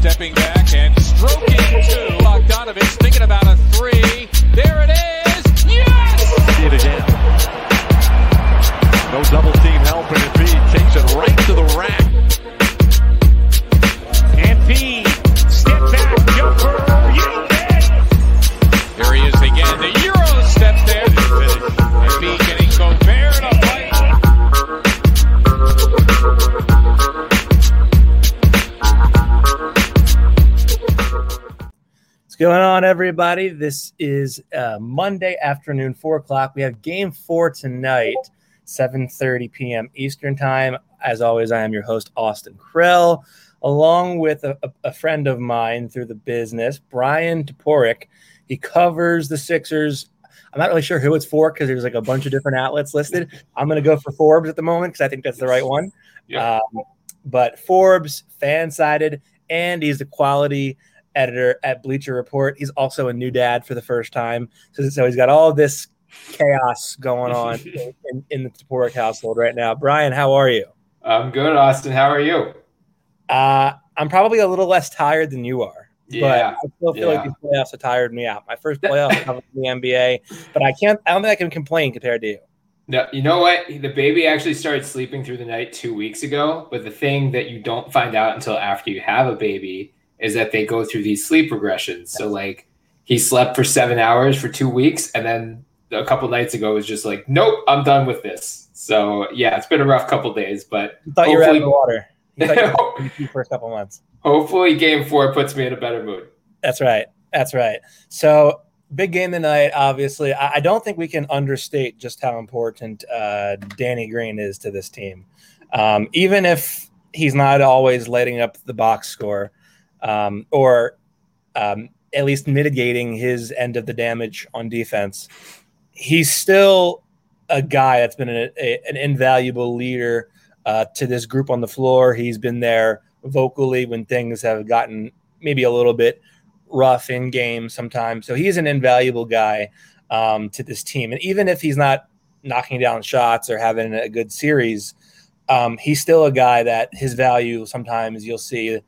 stepping back and stroking two. Bogdanovich thinking about a on, everybody? This is uh, Monday afternoon, four o'clock. We have Game Four tonight, seven thirty p.m. Eastern Time. As always, I am your host, Austin Krell, along with a, a- a friend of mine through the business, Bryan Toporek. He covers the Sixers. I'm not really sure who it's for because there's like a bunch of different outlets listed. I'm going to go for Forbes at the moment because I think that's the right one. Yeah. Um, but Forbes, FanSided, and he's the quality editor at Bleacher Report. He's also a new dad for the first time. So, so he's got all this chaos going on in, in, the Toporek household right now. Bryan, how are you? I'm good, Austin. How are you? Uh, I'm probably a little less tired than you are. Yeah, But I still feel like yeah. these playoffs have tired me out. My first playoff covered in the NBA, but I can't. I don't think I can complain compared to you. No, you know what? The baby actually started sleeping through the night two weeks ago. But the thing that you don't find out until after you have a baby is that they go through these sleep regressions. So like he slept for seven hours for two weeks, and then a couple nights ago was just like, nope, I'm done with this. So yeah, it's been a rough couple days, but You thought you were out of Hopefully- the water. You thought you were the first couple months. hopefully game four puts me in a better mood. That's right. That's right. So big game tonight. Obviously, I, I don't think we can understate just how important uh, Danny Green is to this team. Um, even if he's not always lighting up the box score, um, or um, at least mitigating his end of the damage on defense, he's still a guy that's been a, a- an invaluable leader uh, to this group on the floor. He's been there vocally when things have gotten maybe a little bit rough in game sometimes. So he's an invaluable guy um, to this team. And even if he's not knocking down shots or having a good series, um, he's still a guy that his value sometimes you'll see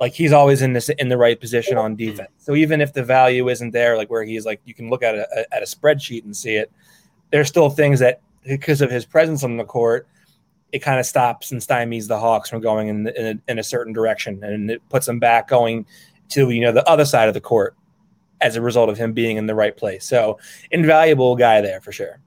like he's always in this in the right position on mm-hmm. defense. So even if the value isn't there, like where he's like you can look at a at a spreadsheet and see it, there's still things that because of his presence on the court, it kind of stops and stymies the Hawks from going in in a, in a certain direction, and it puts them back going to you know the other side of the court as a result of him being in the right place. So invaluable guy there for sure.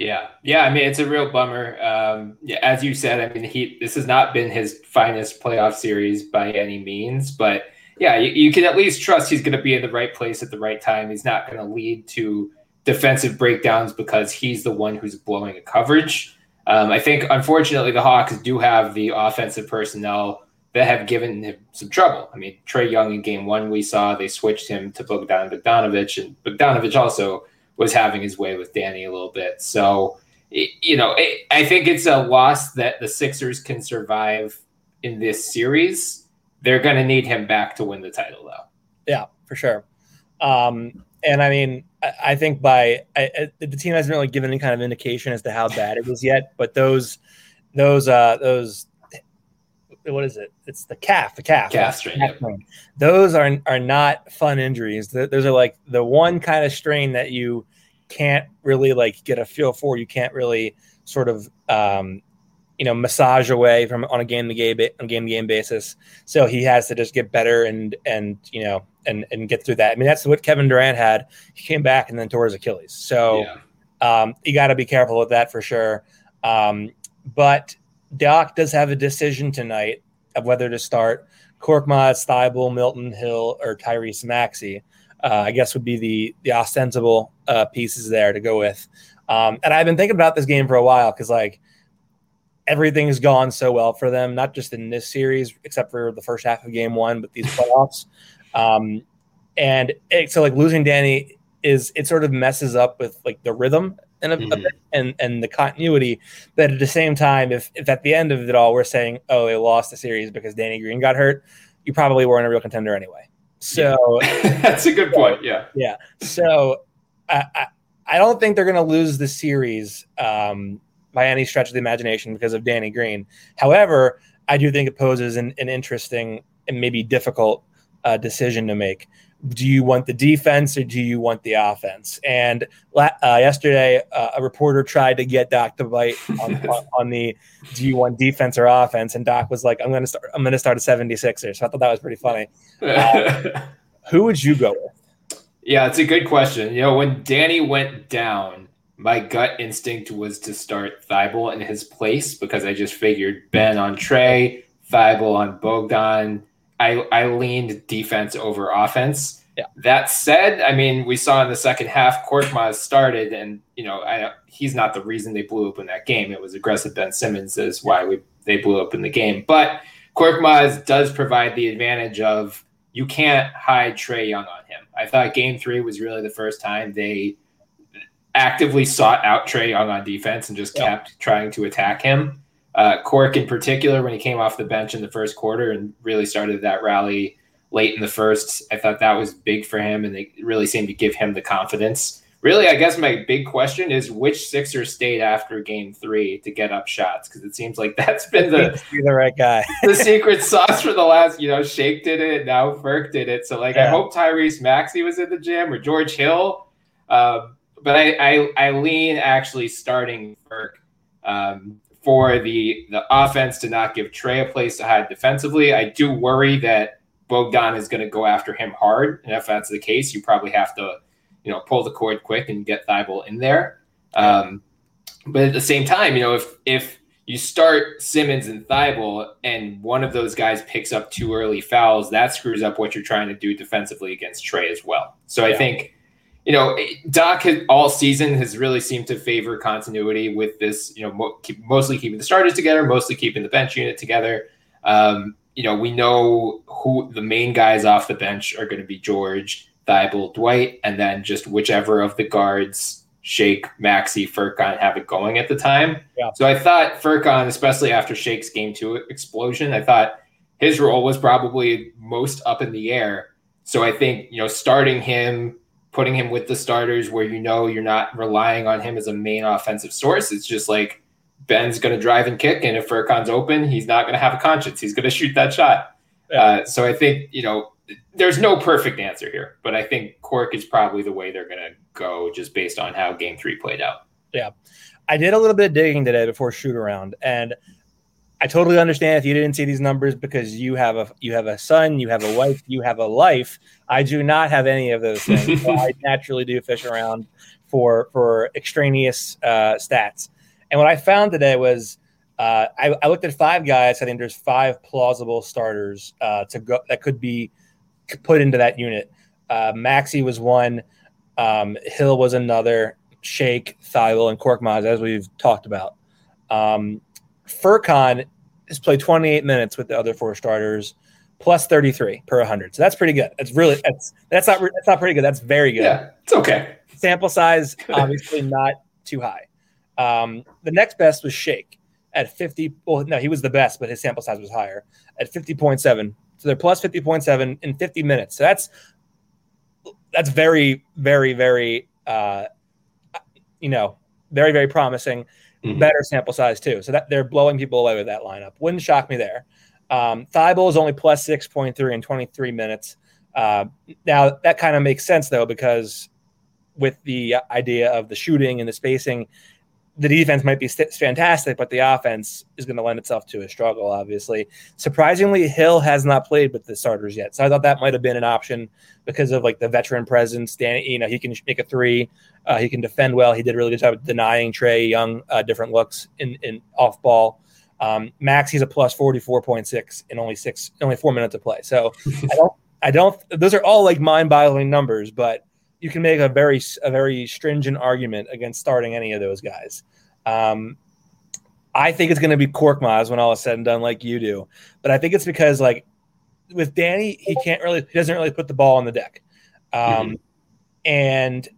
Yeah, yeah. I mean, it's a real bummer. Um, yeah, as you said, I mean, he this has not been his finest playoff series by any means, but yeah, you, you can at least trust he's going to be in the right place at the right time. He's not going to lead to defensive breakdowns because he's the one who's blowing a coverage. Um, I think, unfortunately, the Hawks do have the offensive personnel that have given him some trouble. I mean, Trae Young in Game One, we saw they switched him to Bogdan Bogdanovich, and Bogdanovich also was having his way with Danny a little bit. So, you know, it, I think it's a loss that the Sixers can survive in this series. They're going to need him back to win the title, though. Yeah, for sure. Um, and I mean, I, I think by I, I, the team hasn't really given any kind of indication as to how bad it was yet. But those, those, uh, those, what is it? It's the calf, the calf, Calf strain, yep. strain. Those are are not fun injuries. Those are like the one kind of strain that you can't really like get a feel for. You can't really sort of um, you know massage away from on a game to game on game to game basis. So he has to just get better and and you know and and get through that. I mean that's what Kevin Durant had. He came back and then tore his Achilles. So yeah. um, you got to be careful with that for sure. Um, but Doc does have a decision tonight of whether to start Korkmaz, Thybulle, Milton Hill, or Tyrese Maxey. Uh, I guess would be the the ostensible uh, pieces there to go with. Um, and I've been thinking about this game for a while because like everything's gone so well for them, not just in this series, except for the first half of game one, but these playoffs. Um, and it, so like losing Danny is it sort of messes up with like the rhythm and Mhm. and and the continuity. But at the same time, if if at the end of it all we're saying, oh, they lost the series because Danny Green got hurt, you probably weren't a real contender anyway. So That's a good point. Yeah. yeah. So I, I, I don't think they're going to lose the series um, by any stretch of the imagination because of Danny Green. However, I do think it poses an, an interesting and maybe difficult uh, decision to make. Do you want the defense or do you want the offense? And uh, yesterday, uh, a reporter tried to get Doc to bite on, on, on, the do you want defense or offense? And Doc was like, I'm going to start. I'm going to start a 76er. So I thought that was pretty funny. Uh, who would you go with? Yeah, it's a good question. You know, when Danny went down, my gut instinct was to start Thybulle in his place because I just figured Ben on Trae, Thybulle on Bogdan I, I leaned defense over offense. Yeah. That said, I mean, we saw in the second half, Korkmaz started, and you know, I, he's not the reason they blew up in that game. It was aggressive Ben Simmons is why we they blew up in the game. But Korkmaz does provide the advantage of you can't hide Trae Young on him. I thought Game Three was really the first time they actively sought out Trae Young on defense and just yeah. kept trying to attack him. Uh, Cork, in particular, when he came off the bench in the first quarter and really started that rally late in the first, I thought that was big for him, and they really seemed to give him the confidence. Really, I guess my big question is which Sixer stayed after Game Three to get up shots because it seems like that's been the the right guy, the secret sauce for the last. You know, Shake did it, now Furk did it. So like, yeah. I hope Tyrese Maxey was in the gym or George Hill. Um, but I, I I lean actually starting Furk. Um, for the the offense to not give Trae a place to hide defensively. I do worry that Bogdan is going to go after him hard, and if that's the case, you probably have to, you know, pull the cord quick and get Thybulle in there. Um, but at the same time, you know, if if you start Simmons and Thybulle, and one of those guys picks up two early fouls, that screws up what you're trying to do defensively against Trae as well. So yeah. I think you know, Doc has, all season has really seemed to favor continuity with this, you know, mo- keep, mostly keeping the starters together, mostly keeping the bench unit together. Um, you know, we know who the main guys off the bench are going to be George, Thybulle, Dwight, and then just whichever of the guards, Shake, Maxey, Furkan have it going at the time. Yeah. So I thought Furkan, especially after Shake's game two explosion, I thought his role was probably most up in the air. So I think, you know, starting him putting him with the starters where you know you're not relying on him as a main offensive source. It's just like Ben's going to drive and kick, and if Furkan's open, he's not going to have a conscience. He's going to shoot that shot. Yeah. Uh, so I think you know there's no perfect answer here, but I think Cork is probably the way they're going to go just based on how Game Three played out. Yeah, I did a little bit of digging today before shoot around, and I totally understand if you didn't see these numbers because you have a you have a son, you have a wife, you have a life. I do not have any of those things. so I naturally do fish around for for extraneous uh, stats. And what I found today was uh, I, I, looked at five guys. I think there's five plausible starters uh, to go that could be put into that unit. Uh, Maxey was one. Um, Hill was another. Shake, Thybulle, and Korkmaz, as we've talked about. Um, Furkan has played 28 minutes with the other four starters, plus 33 per 100. So that's pretty good. That's really that's that's not that's not pretty good. That's very good. Yeah, it's okay. Sample size obviously not too high. Um, the next best was Shake at 50. Well, no, he was the best, but his sample size was higher at 50.7. So they're plus 50.7 in 50 minutes. So that's that's very, very, very, uh, you know, very, very promising mm-hmm. better sample size too. So that they're blowing people away with that lineup. Wouldn't shock me there. Um, Thybulle is only plus 6.3 in 23 minutes. Uh, now that kind of makes sense though, because with the idea of the shooting and the spacing, the defense might be st- fantastic, but the offense is going to lend itself to a struggle, obviously. Surprisingly, Hill has not played with the starters yet. So I thought that might have been an option because of like the veteran presence. Dan, you know, he can make a three, uh, he can defend well. He did a really good job denying Trae Young uh, different looks in, in off ball. Um, Max, he's a plus 44.6 in only six, only four minutes of play. So I don't, I don't, those are all like mind boggling numbers, but you can make a very a very stringent argument against starting any of those guys. Um, I think it's going to be Korkmaz when all is said and done, like you do. But I think it's because like with Danny, he can't really he doesn't really put the ball on the deck, um, mm-hmm. and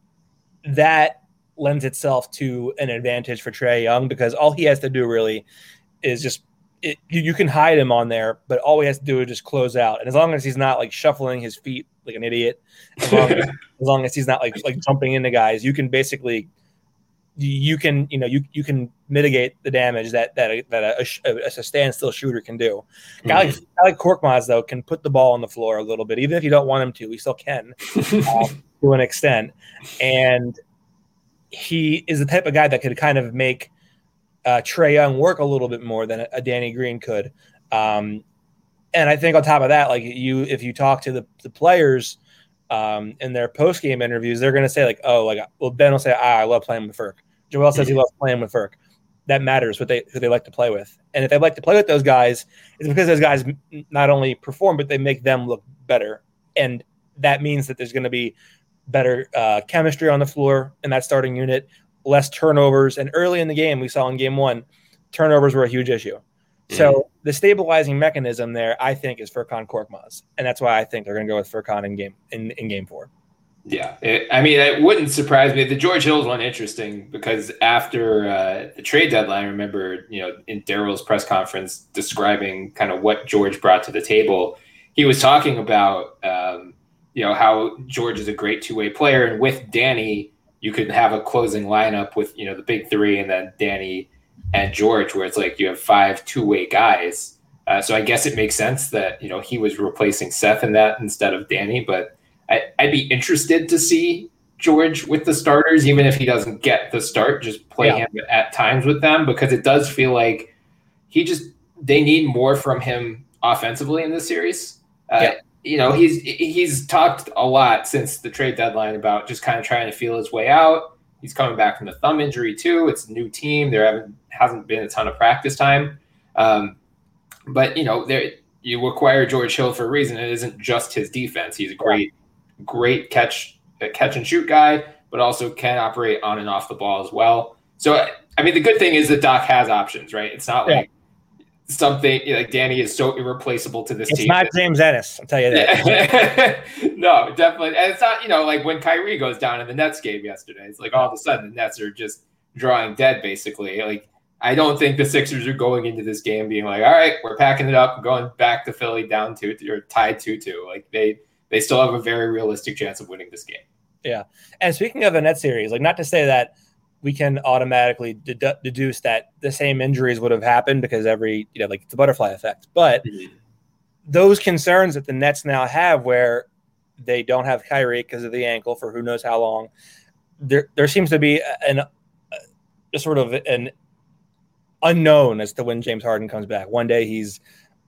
that lends itself to an advantage for Trae Young because all he has to do really is just it, you, you, can hide him on there, but all he has to do is just close out. And as long as he's not like shuffling his feet like an idiot, as long as, as, long as he's not like like jumping into guys, you can basically you can you know you you can mitigate the damage that that a, that a, a, a standstill shooter can do. Mm-hmm. Guy, like, guy like Korkmaz though can put the ball on the floor a little bit, even if you don't want him to, he still can um, to an extent. And he is the type of guy that could kind of make uh, Trae Young work a little bit more than a, a Danny Green could. Um, and I think on top of that, like you, if you talk to the, the players um, in their post game interviews, they're going to say like, "Oh, like well, Ben will say, ah, I love playing with Furk." Joel says he loves playing with Furk. That matters what they who they like to play with, and if they like to play with those guys, it's because those guys not only perform but they make them look better, and that means that there's going to be better uh, chemistry on the floor in that starting unit, less turnovers, and early in the game we saw in game one, turnovers were a huge issue. So the stabilizing mechanism there, I think, is Furkan Korkmaz, and that's why I think they're going to go with Furkan in game in, in game four. Yeah, it, I mean, it wouldn't surprise me. The George Hill's one interesting because after uh, the trade deadline, I remember you know in Daryl's press conference describing kind of what George brought to the table. He was talking about um, you know how George is a great two way player, and with Danny, you could have a closing lineup with you know the big three, and then Danny and George, where it's like you have five two way guys. Uh, so I guess it makes sense that you know he was replacing Seth in that instead of Danny. But I, I'd be interested to see George with the starters, even if he doesn't get the start, just play yeah. him at times with them because it does feel like he just they need more from him offensively in this series. Uh, yeah. You know, he's he's talked a lot since the trade deadline about just kind of trying to feel his way out. He's coming back from the thumb injury too. It's a new team. There haven't hasn't been a ton of practice time. Um, but you know, there you acquire George Hill for a reason. It isn't just his defense. He's a great, great catch catch and shoot guy, but also can operate on and off the ball as well. So I mean, the good thing is that Doc has options, right? It's not like something like Danny is so irreplaceable to this it's team. It's not James Ennis, I'll tell you that. no, definitely. And it's not, you know, like when Kyrie goes down in the Nets game yesterday, it's like all of a sudden the Nets are just drawing dead basically. Like I don't think the Sixers are going into this game being like, all right, we're packing it up, going back to Philly down two or tied two two. Like they they still have a very realistic chance of winning this game. Yeah. And speaking of the net series, like not to say that we can automatically dedu- deduce that the same injuries would have happened because every, you know, like it's a butterfly effect. But mm-hmm. those concerns that the Nets now have where they don't have Kyrie because of the ankle for who knows how long, there there seems to be an a sort of an unknown as to when James Harden comes back. One day he's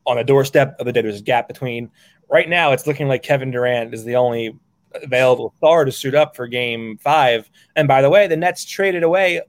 on the doorstep, of the day there's a gap between. Right now, it's looking like Kevin Durant is the only available star to suit up for game five. And by the way, the Nets traded away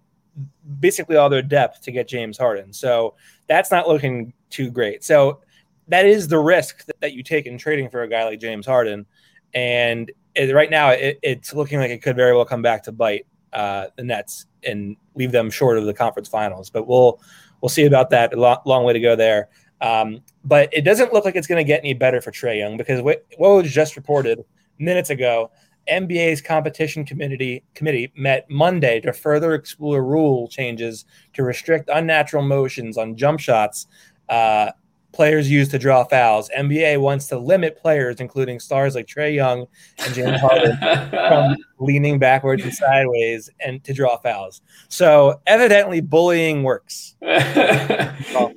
basically all their depth to get James Harden. So that's not looking too great. So that is the risk that, that you take in trading for a guy like James Harden. And it, right now, it, it's looking like it could very well come back to bite uh, the Nets and leave them short of the conference finals. But we'll we'll see about that. A long, long way to go there. Um, but it doesn't look like it's going to get any better for Trae Young because what, what was just reported minutes ago, NBA's competition committee committee met Monday to further explore rule changes to restrict unnatural motions on jump shots uh, players use to draw fouls. NBA wants to limit players, including stars like Trae Young and James Harden, from leaning backwards and sideways and to draw fouls. So evidently, bullying works. wow.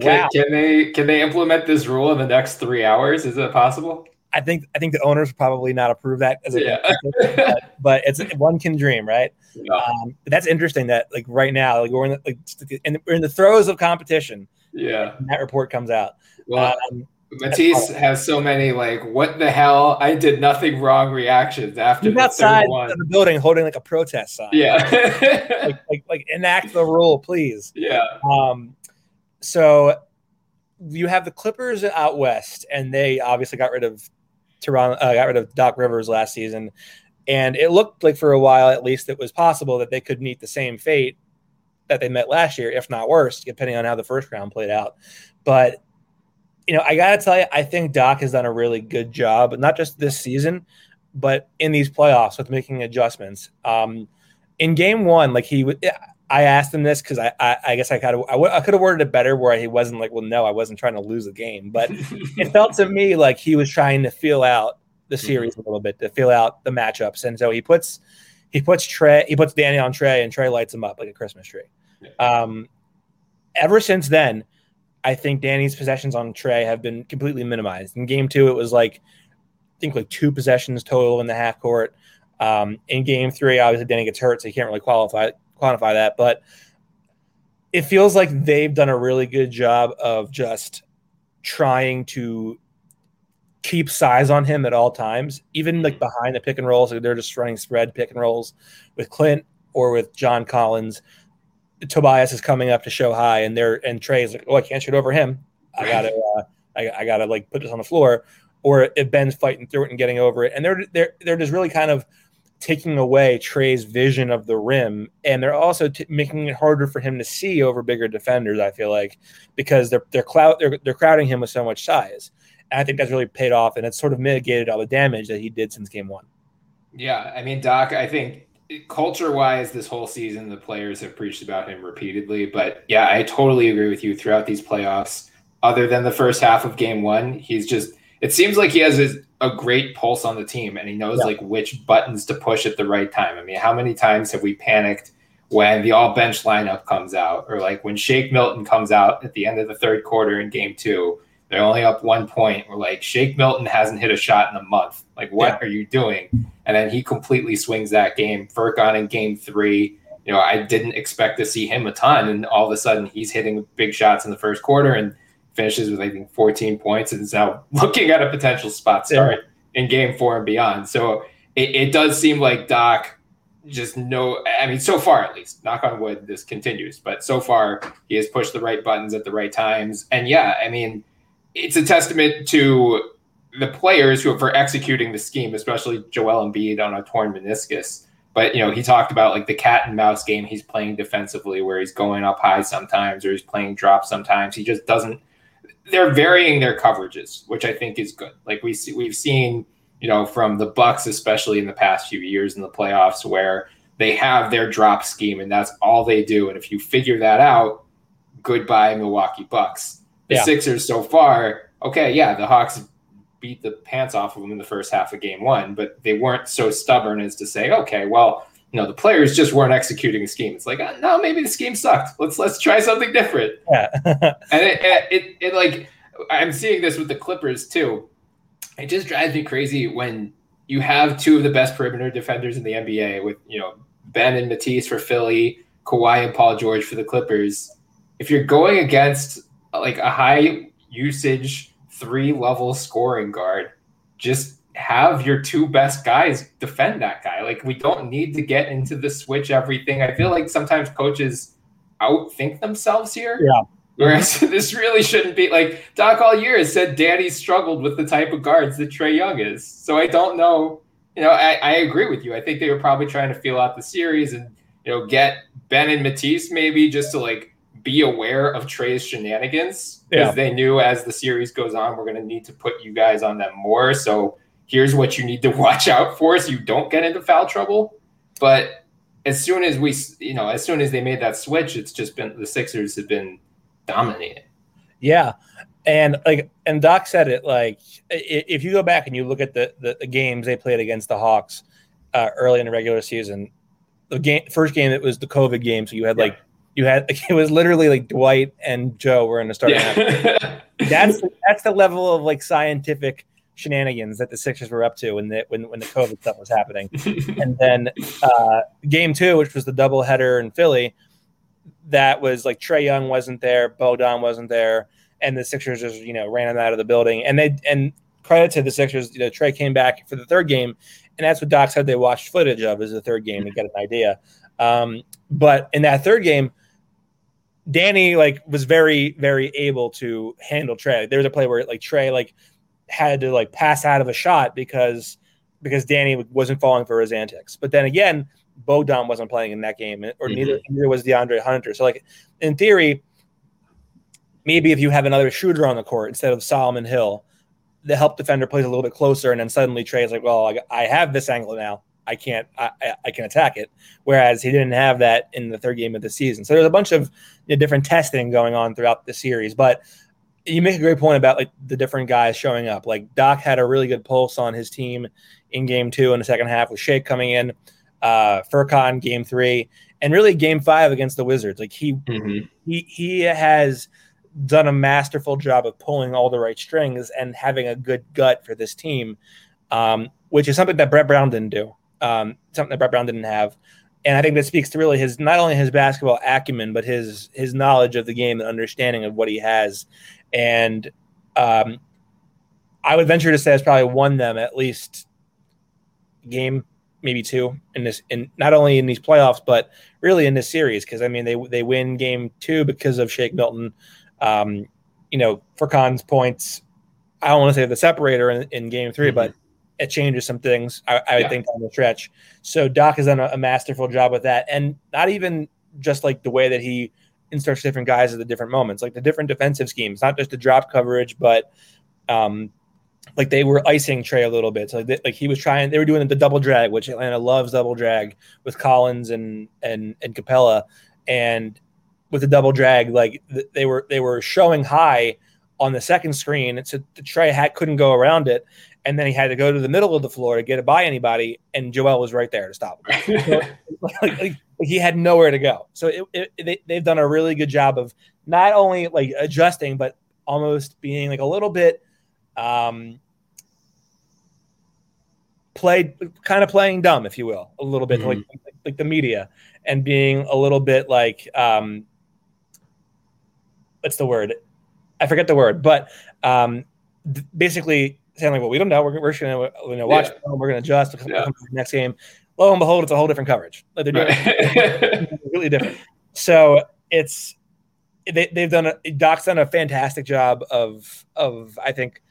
Can, can, they can they implement this rule in the next three hours? Is it possible? I think I think the owners probably not approve that as a yeah. but, but, it's one can dream, right? Yeah. Um, but that's interesting that like right now, like we're in the, like in, we're in the throes of competition yeah. that report comes out. Well, um, Matisse has so many like what the hell I did nothing wrong reactions after He's outside of the building holding like a protest sign. Yeah. like, like, like enact the rule, please. Yeah. Um so you have the Clippers out west, and they obviously got rid of Toronto, uh, got rid of Doc Rivers last season, and it looked like for a while at least it was possible that they could meet the same fate that they met last year, if not worse, depending on how the first round played out. But you know, I gotta tell you, I think Doc has done a really good job, not just this season, but in these playoffs with making adjustments. Um, in game one, like he would, I asked him this because I, I, I, guess I kind of, I, w- I could have worded it better where he wasn't like, well, no, I wasn't trying to lose the game, but it felt to me like he was trying to feel out the mm-hmm. series mm-hmm. a little bit, to feel out the matchups, and so he puts he puts Trae, he puts Danny on Trae, and Trae lights him up like a Christmas tree. Um, ever since then, I think Danny's possessions on Trae have been completely minimized. In game two, it was like I think like two possessions total in the half court. Um, in game three, obviously Danny gets hurt, so he can't really qualify quantify that. But it feels like they've done a really good job of just trying to keep size on him at all times, even like behind the pick and rolls. they're just running spread pick and rolls with Clint or with John Collins. Tobias is coming up to show high, and they're and Trae's like, oh, I can't shoot over him. I gotta, uh, I, I, gotta like put this on the floor. Or if Ben's fighting through it and getting over it, and they're they're they're just really kind of taking away Trae's vision of the rim, and they're also t- making it harder for him to see over bigger defenders. I feel like because they're they're, cloud, they're they're crowding him with so much size. And I think that's really paid off, and it's sort of mitigated all the damage that he did since game one. Yeah, I mean, Doc, I think culture wise, this whole season, the players have preached about him repeatedly. But yeah, I totally agree with you throughout these playoffs. Other than the first half of game one, he's just, it seems like he has a, a great pulse on the team and he knows yeah. like which buttons to push at the right time. I mean, how many times have we panicked when the all bench lineup comes out or like when Shake Milton comes out at the end of the third quarter in game two? They're only up one point. We're like, Shake Milton hasn't hit a shot in a month. Like, what yeah. are you doing? And then he completely swings that game. Furkan in game three. You know, I didn't expect to see him a ton. And all of a sudden, he's hitting big shots in the first quarter and finishes with, I think, 14 points and is now looking at a potential spot start yeah. in game four and beyond. So it, it does seem like Doc just no i mean so far at least knock on wood this continues but so far he has pushed the right buttons at the right times and yeah i mean it's a testament to the players who are for executing the scheme, especially Joel Embiid on a torn meniscus. But you know, he talked about like the cat and mouse game he's playing defensively, where he's going up high sometimes, or he's playing drop sometimes. He just doesn't. They're varying their coverages, which I think is good. Like we see, we've seen, you know, from the Bucks, especially in the past few years in the playoffs, where they have their drop scheme and that's all they do. And if you figure that out, goodbye Milwaukee Bucks the yeah. Sixers so far, okay, yeah, the Hawks beat the pants off of them in the first half of game one, but they weren't so stubborn as to say, okay, well, you know, the players just weren't executing the scheme. It's like, uh, no, maybe the scheme sucked. Let's let's try something different. Yeah. and it, it, it, it like I'm seeing this with the Clippers too. It just drives me crazy when you have two of the best perimeter defenders in the NBA with, you know, Ben and Matisse for Philly, Kawhi and Paul George for the Clippers. If you're going against like a high usage three level scoring guard, just have your two best guys defend that guy. Like we don't need to get into the switch everything. I feel like sometimes coaches outthink themselves here. Yeah. Whereas this really shouldn't be like Doc all year has said Danny struggled with the type of guards that Trae Young is. So I don't know. You know, I, I agree with you. I think they were probably trying to feel out the series and, you know, get Ben and Matisse maybe just to like be aware of Trae's shenanigans because yeah. they knew as the series goes on, we're going to need to put you guys on them more. So here's what you need to watch out for so you don't get into foul trouble. But as soon as we, you know, as soon as they made that switch, it's just been the Sixers have been dominating. Yeah. And like, and Doc said it like, if you go back and you look at the, the, the games they played against the Hawks uh, early in the regular season, the game, first game, it was the COVID game. So you had yeah. like you had it was literally like Dwight and Joe were in the starting. Yeah. that's that's the level of like scientific shenanigans that the Sixers were up to when the when when the COVID stuff was happening. and then uh, game two, which was the doubleheader in Philly, that was like Trae Young wasn't there, Bodan wasn't there, and the Sixers just you know ran him out of the building. And they and credit to the Sixers, you know Trae came back for the third game, and that's what Doc said they watched footage of as the third game to get an idea. Um, but in that third game Danny like was very very able to handle Trae. There was a play where like Trae like had to like pass out of a shot because because Danny wasn't falling for his antics. But then again, Bodan wasn't playing in that game, or mm-hmm. neither, neither was DeAndre Hunter. So like in theory, maybe if you have another shooter on the court instead of Solomon Hill, the help defender plays a little bit closer, and then suddenly Trae's like, well, I, I have this angle now. I can't I, I can attack it. Whereas he didn't have that in the third game of the season. So there's a bunch of you know, different testing going on throughout the series. But you make a great point about like the different guys showing up. Like Doc had a really good pulse on his team in game two in the second half with Shake coming in. uh, Furkan game three, and really game five against the Wizards. Like he Mhm. he he has done a masterful job of pulling all the right strings and having a good gut for this team, um, which is something that Brett Brown didn't do. Um, something that Brett Brown didn't have, and I think that speaks to really his not only his basketball acumen but his his knowledge of the game and understanding of what he has, and um, I would venture to say has probably won them at least game maybe two in this in not only in these playoffs but really in this series because I mean they they win game two because of Shake Milton. Um, you know, Furkan's points. I don't want to say the separator in, in game 3 Mhm. but it changes some things. I, I Yeah. think on the stretch. So Doc has done a, a masterful job with that, and not even just like the way that he inserts different guys at the different moments, like the different defensive schemes, not just the drop coverage, but um, like they were icing Trae a little bit. So like, they- like he was trying, they were doing the double drag, which Atlanta loves double drag with Collins and and and Capela, and with the double drag, like th- they were they were showing high on the second screen, and so the Trae hat couldn't go around it, and then he had to go to the middle of the floor to get it by anybody, and Joel was right there to stop him. like, like, like he had nowhere to go. So it, it, they, they've done a really good job of not only like adjusting, but almost being like a little bit um, played, kind of playing dumb, if you will, a little bit like like the media, and being a little bit like um, what's the word? I forget the word, but um, th- basically saying like, well, we don't know. We're, we're just gonna you know watch. Yeah. film, We're gonna adjust. Yeah. the next game. Lo and behold, it's a whole different coverage. Like they're doing Right. completely different. So it's they, they've done a Doc's done a fantastic job of of I think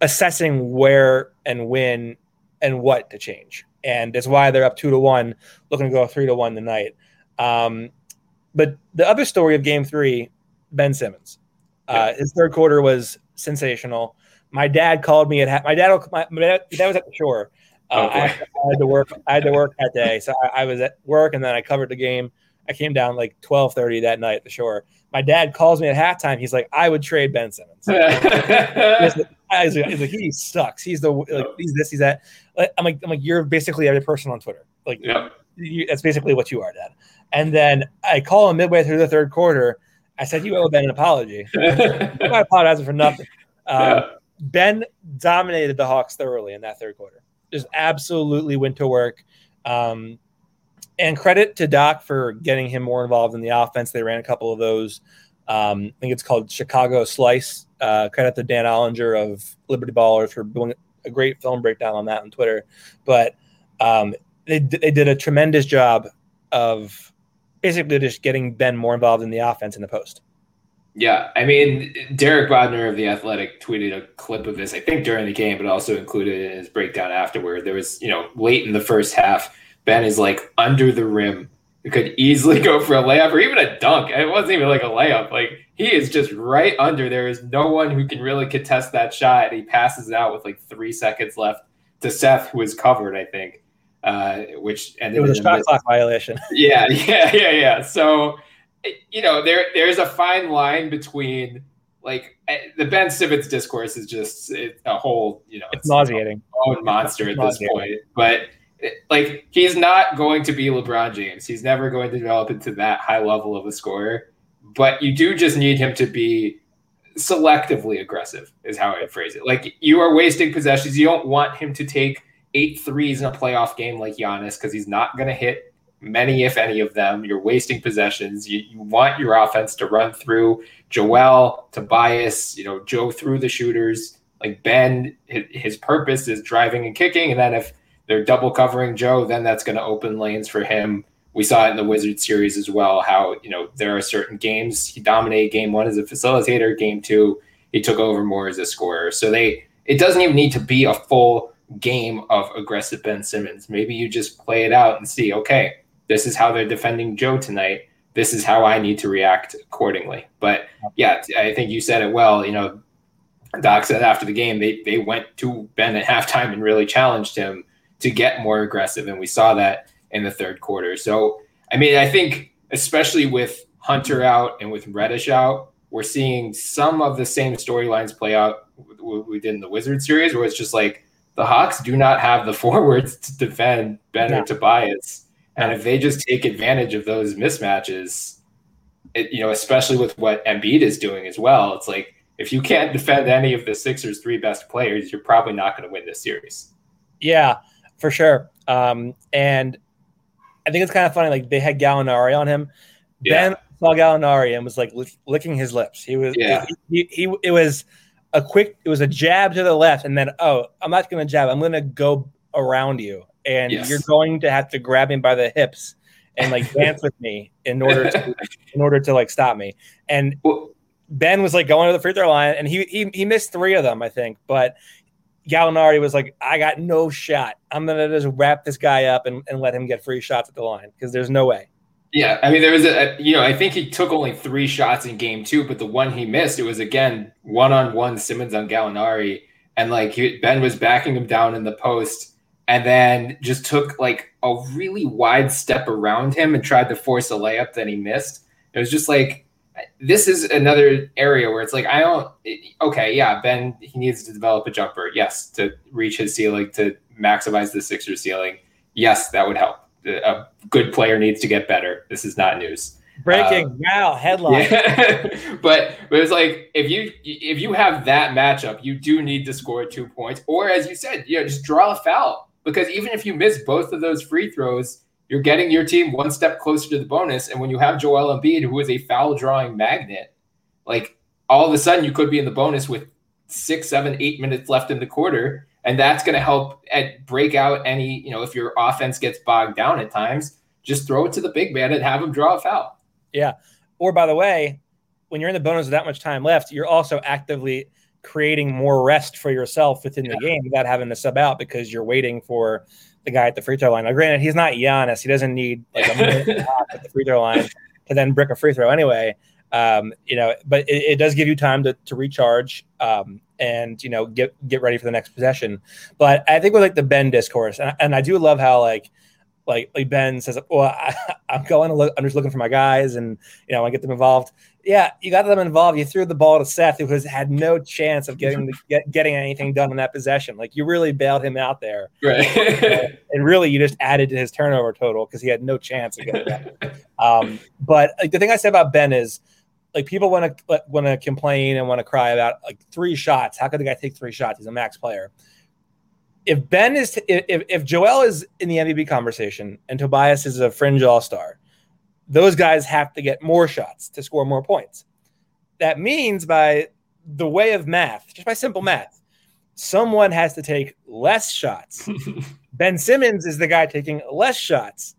assessing where and when and what to change, and that's why they're up two to one, looking to go three to one tonight. Um, but the other story of Game Three, Ben Simmons, uh, his third quarter was sensational. My dad called me at ha- my dad my, my dad was at the shore. Uh, Oh, boy. I, I had to work. I had to work that day, so I, I was at work, and then I covered the game. I came down like twelve thirty that night at the shore. My dad calls me at halftime. He's like, "I would trade Ben Simmons." He's like, I he's like, he sucks. He's the like, he's this, he's that. Like, I'm like, I'm like, you're basically every person on Twitter. Like, Yep. you, that's basically what you are, Dad. And then I call him midway through the third quarter. I said, "You owe Ben an apology." I'm apologizing for nothing. Um, Yeah. Ben dominated the Hawks thoroughly in that third quarter. Just absolutely went to work. Um, and credit to Doc for getting him more involved in the offense. They ran a couple of those. Um, I think it's called Chicago Slice. Uh, credit to Dan Ollinger of Liberty Ballers for doing a great film breakdown on that on Twitter. But um, they, they did a tremendous job of basically just getting Ben more involved in the offense in the post. Yeah, I mean, Derek Bodner of the Athletic tweeted a clip of this, I think during the game, but also included in his breakdown afterward. There was, you know, late in the first half, Ben is like under the rim. It could easily go for a layup or even a dunk. It wasn't even like a layup. Like he is just right under. There is no one who can really contest that shot. He passes it out with like three seconds left to Seth, who is covered, I think, uh, which ended It was a shot clock violation. Yeah, yeah, yeah, yeah. So, you know, there there's a fine line between like eh, the Ben Simmons discourse is just it's a whole, you know, It's nauseating. own monster at this point. But like he's not going to be LeBron James. He's never going to develop into that high level of a scorer. But you do just need him to be selectively aggressive, is how I phrase it. Like you are wasting possessions. You don't want him to take eight threes in a playoff game like Giannis because he's not going to hit many, if any, of them. You're wasting possessions. You, you want your offense to run through Joel, Tobias, you know, Joe through the shooters. Like Ben, his, his purpose is driving and kicking. And then if they're double covering Joe, then that's going to open lanes for him. We saw it in the Wizards series as well, how, you know, there are certain games he dominated game one as a facilitator, game two, he took over more as a scorer. So they, it doesn't even need to be a full game of aggressive Ben Simmons. Maybe you just play it out and see, okay, this is how they're defending Joe tonight. This is how I need to react accordingly. But yeah, I think you said it well. You know, Doc said after the game they they went to Ben at halftime and really challenged him to get more aggressive, and we saw that in the third quarter. So I mean, I think especially with Hunter out and with Reddish out, we're seeing some of the same storylines play out we did in the Wizard series, where it's just like the Hawks do not have the forwards to defend Ben No. or Tobias. And if they just take advantage of those mismatches, it, you know, especially with what Embiid is doing as well, it's like if you can't defend any of the Sixers' three best players, you're probably not going to win this series. Yeah, for sure. Um, and I think it's kind of funny. Like they had Gallinari on him. Yeah. Ben saw Gallinari and was like lick, licking his lips. He was, Yeah. he, he, he- it was a quick, it was a jab to the left, and then oh, I'm not going to jab. I'm going to go around you, and Yes. you're going to have to grab him by the hips and like dance with me in order to, in order to like stop me. And Well, Ben was like going to the free throw line, and he he he missed three of them, I think. But Gallinari was like, "I got no shot. I'm gonna just wrap this guy up and, and let him get free shots at the line because there's no way." Yeah, I mean, there was a, you know, I think he took only three shots in game two, but the one he missed, it was again one on one Simmons on Gallinari, and like he, Ben was backing him down in the post, and then just took like a really wide step around him and tried to force a layup that he missed. It was just like this is another area where it's like I don't. Okay, yeah, Ben he needs to develop a jumper, yes, to reach his ceiling to maximize the Sixers ceiling. Yes, that would help. A good player needs to get better. This is not news. Breaking uh, wow headline. Yeah. but but it's like if you if you have that matchup, you do need to score two points, or as you said, you know, just draw a foul. Because even if you miss both of those free throws, you're getting your team one step closer to the bonus. And when you have Joel Embiid, who is a foul drawing magnet, like all of a sudden you could be in the bonus with six, seven, eight minutes left in the quarter. And that's going to help at break out any, you know, if your offense gets bogged down at times, just throw it to the big man and have him draw a foul. Yeah. Or by the way, when you're in the bonus with that much time left, you're also actively creating more rest for yourself within the game without having to sub out because you're waiting for the guy at the free throw line. Now, granted, he's not Giannis; he doesn't need like a minute and a half at the free throw line to then brick a free throw anyway. Um, you know, but it, it does give you time to, to recharge um, and you know get get ready for the next possession. But I think with like the Ben discourse, and, and I do love how like like like Ben says, "Well, I, I'm going to look. I'm just looking for my guys, and you know, I get them involved." Yeah, you got them involved. You threw the ball to Seth, who has had no chance of getting the, get, getting anything done in that possession. Like you really bailed him out there, Right. and really you just added to his turnover total because he had no chance of getting that. um, but like the thing I said about Ben is, like people want to want to complain and want to cry about like three shots. How could the guy take three shots? He's a max player. If Ben is, if if Joel is in the MVP conversation and Tobias is a fringe all star, those guys have to get more shots to score more points. That means by the way of math, just by simple math, someone has to take less shots. ben Simmons is the guy taking less shots.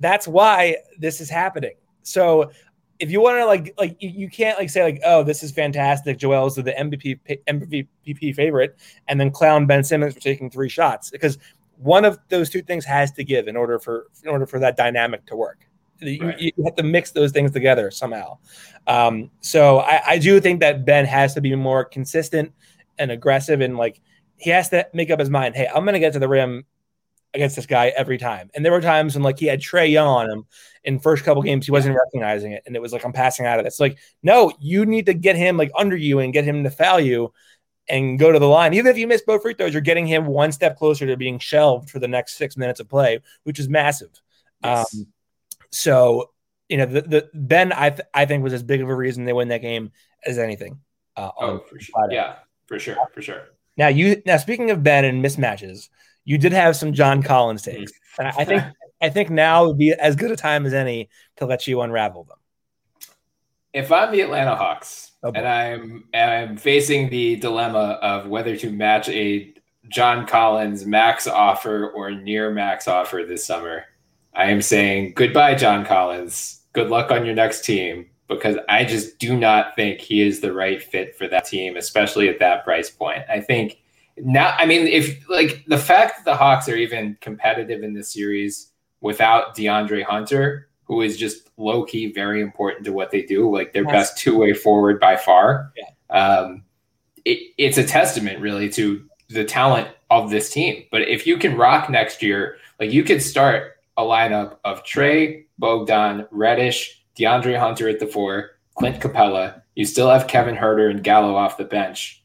That's why this is happening. So if you want to like like you, can't like say like oh this is fantastic Joel's the MVP MVP favorite and then clown Ben Simmons for taking three shots because one of those two things has to give in order for in order for that dynamic to work. You, Right. you have to mix those things together somehow. Um, so I, I do think that Ben has to be more consistent and aggressive and like he has to make up his mind. Hey, I'm going to get to the rim against this guy every time. And there were times when like he had Trae Young on him in first couple games, he wasn't recognizing it, and it was like I'm passing out of this. Like, no, you need to get him like under you and get him to foul you and go to the line. Even if you miss both free throws, you're getting him one step closer to being shelved for the next six minutes of play, which is massive. Yes. Um, so you know, the, the Ben I th- I think was as big of a reason they win that game as anything. Uh, oh, for sure. Friday. Yeah, for sure, for sure. Now you now speaking of Ben and mismatches, you did have some John Collins Mm-hmm. takes, and I, I think I think now would be as good a time as any to let you unravel them. If I'm the Atlanta Hawks Oh, and I'm and I'm facing the dilemma of whether to match a John Collins max offer or near max offer this summer, I am saying goodbye, John Collins. Good luck on your next team because I just do not think he is the right fit for that team, especially at that price point. I think now, I mean, if like the fact that the Hawks are even competitive in this series without DeAndre Hunter, who is just low key very important to what they do, like their Yes. best two way forward by far. Yeah. Um, it, it's a testament really to the talent of this team. But if you can rock next year, like you could start a lineup of Trae, Bogdan, Reddish, DeAndre Hunter at the four, Clint Capela. You still have Kevin Huerter and Gallo off the bench.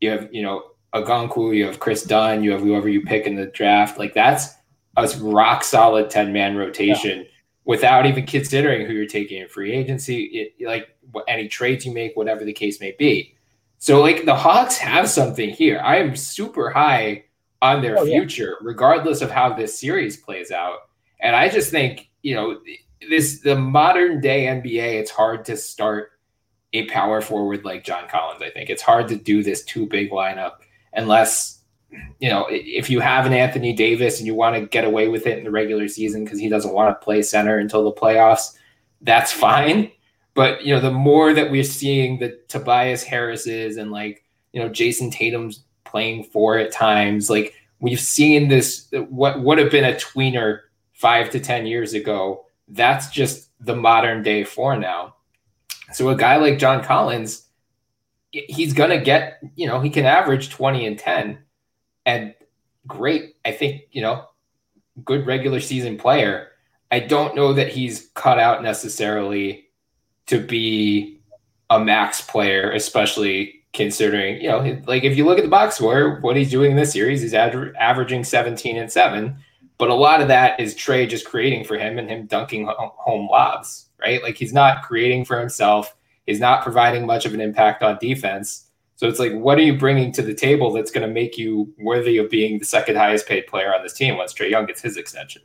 You have, you know, Okongwu, you have Kris Dunn, you have whoever you pick in the draft. Like that's a rock solid 10 man rotation yeah. without even considering who you're taking in free agency, it, like any trades you make, whatever the case may be. So, like the Hawks have something here. I am super high on their oh, future, yeah. regardless of how this series plays out. And I just think, you know, this the modern day NBA, it's hard to start a power forward like John Collins. I think it's hard to do this two big lineup unless you know if you have an Anthony Davis and you want to get away with it in the regular season because he doesn't want to play center until the playoffs. That's fine. But you know, the more that we're seeing the Tobias Harris's and like you know Jayson Tatum's playing four at times, like we've seen this what would have been a tweener five to ten years ago. That's just the modern day four now. So a guy like John Collins, he's gonna get, you know, he can average 20 and 10 and great. I think, you know, good regular season player. I don't know that he's cut out necessarily to be a max player, especially considering, you know, like if you look at the box score, what he's doing in this series, he's ad- averaging 17 and 7. But a lot of that is Trae just creating for him and him dunking home lobs right? Like he's not creating for himself. He's not providing much of an impact on defense. So it's like, what are you bringing to the table that's going to make you worthy of being the second highest paid player on this team once Trae Young gets his extension?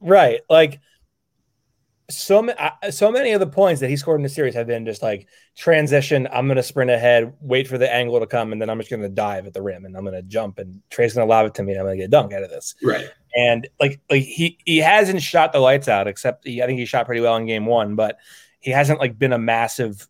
Right. Like so, so many of the points that he scored in the series have been just like transition. I'm going to sprint ahead, wait for the angle to come, and then I'm just going to dive at the rim and I'm going to jump and Trae's going to lob it to me and I'm going to get a dunk out of this. Right. And like like he he hasn't shot the lights out except he, I think he shot pretty well in game one, but he hasn't like been a massive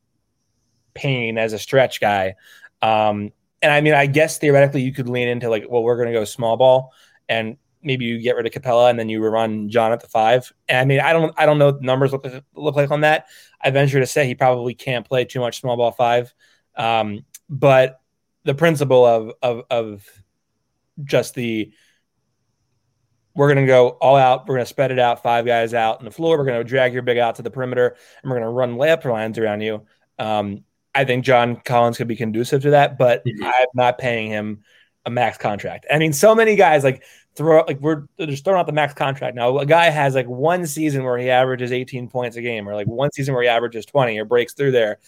pain as a stretch guy. Um, and I mean, I guess theoretically you could lean into like, well, we're going to go small ball, and maybe you get rid of Capela and then you run John at the five. And I mean, I don't, I don't know what the numbers look look like on that. I venture to say he probably can't play too much small ball five, um, but the principle of of of just the we're going to go all out. We're going to spread it out, five guys out on the floor. We're going to drag your big out to the perimeter, and we're going to run layup lines around you. Um, I think John Collins could be conducive to that, but mm-hmm. I'm not paying him a max contract. I mean, so many guys like throw like we're just throwing out the max contract now. A guy has like one season where he averages 18 points a game, or like one season where he averages 20 or breaks through there,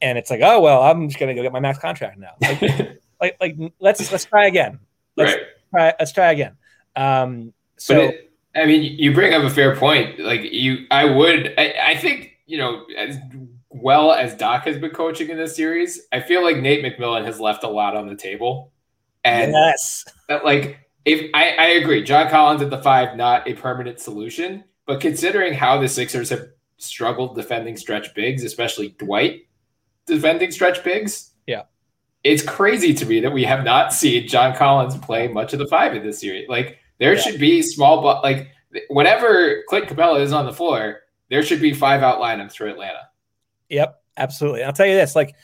and it's like, oh well, I'm just gonna go get my max contract now. Like, like, like let's let's try again. Let's right. try let's try again. Um, so, but it, I mean, you bring up a fair point. Like you, I would, I, I think, you know, as well as Doc has been coaching in this series, I feel like Nate McMillan has left a lot on the table. And yes, that, like, if I, I agree, John Collins at the five, not a permanent solution. But considering how the Sixers have struggled defending stretch bigs, especially Dwight defending stretch bigs, yeah, it's crazy to me that we have not seen John Collins play much of the five in this series. Like there yeah. should be small, but like whenever Clint Capela is on the floor, there should be five out lineups for Atlanta. Yep, absolutely. I'll tell you this, like